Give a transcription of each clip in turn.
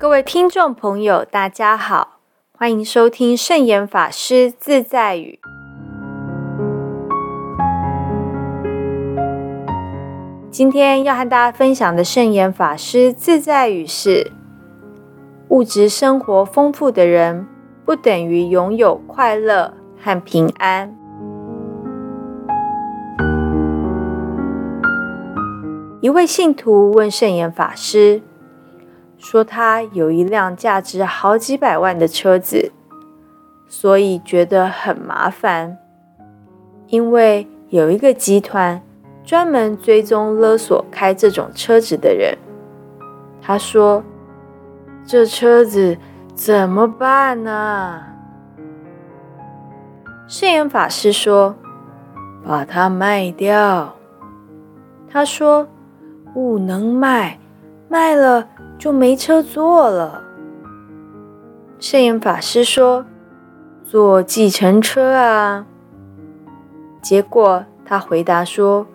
各位听众朋友，大家好，欢迎收听圣严法师自在语。今天要和大家分享的圣严法师自在语是：物质生活丰富的人，不等于拥有快乐和平安。一位信徒问圣严法师。说他有一辆价值好几百万的车子，所以觉得很麻烦。因为有一个集团专门追踪勒索开这种车子的人。他说：“这车子怎么办呢？”圣严法师说：“把它卖掉。”他说：“不能卖，卖了。”就没车坐了。摄影法师说：“坐计程车啊。”结果他回答说：“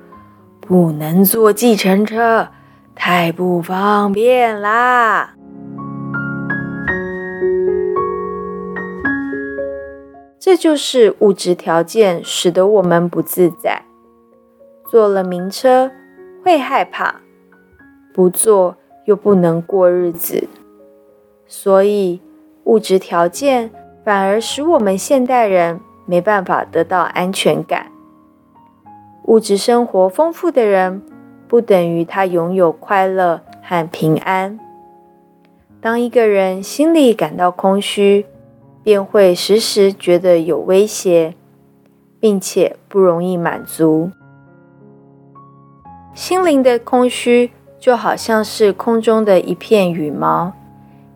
不能坐计程车，太不方便啦。”这就是物质条件使得我们不自在。坐了名车会害怕，不坐。又不能过日子，所以物质条件反而使我们现代人没办法得到安全感。物质生活丰富的人，不等于他拥有快乐和平安。当一个人心里感到空虚，便会时时觉得有威胁，并且不容易满足。心灵的空虚。就好像是空中的一片羽毛，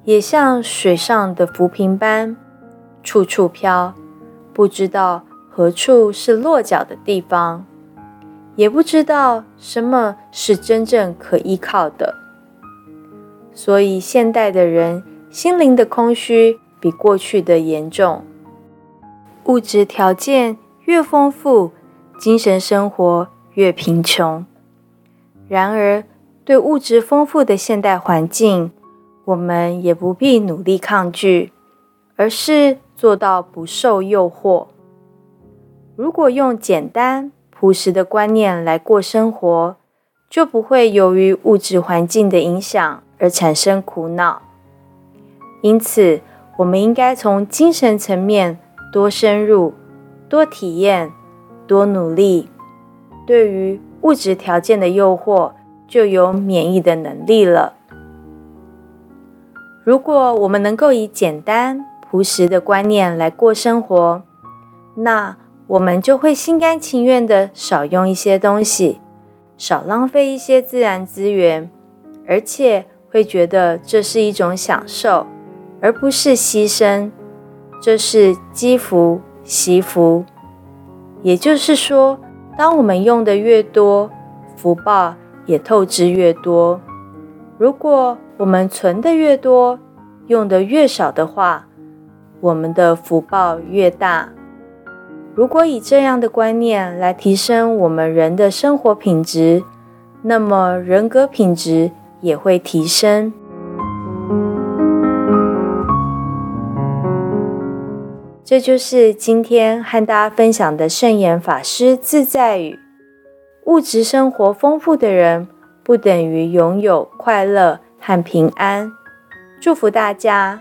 也像水上的浮萍般，处处飘，不知道何处是落脚的地方，也不知道什么是真正可依靠的。所以，现代的人心灵的空虚比过去的严重，物质条件越丰富，精神生活越贫穷。然而，对物质丰富的现代环境，我们也不必努力抗拒，而是做到不受诱惑。如果用简单朴实的观念来过生活，就不会由于物质环境的影响而产生苦恼。因此，我们应该从精神层面多深入、多体验、多努力，对于物质条件的诱惑。就有免疫的能力了。如果我们能够以简单朴实的观念来过生活，那我们就会心甘情愿的少用一些东西，少浪费一些自然资源，而且会觉得这是一种享受，而不是牺牲。这是积福惜福，也就是说，当我们用的越多，福报。也透支越多。如果我们存的越多，用的越少的话，我们的福报越大。如果以这样的观念来提升我们人的生活品质，那么人格品质也会提升。这就是今天和大家分享的圣严法师自在语。物质生活丰富的人，不等于拥有快乐和平安。祝福大家。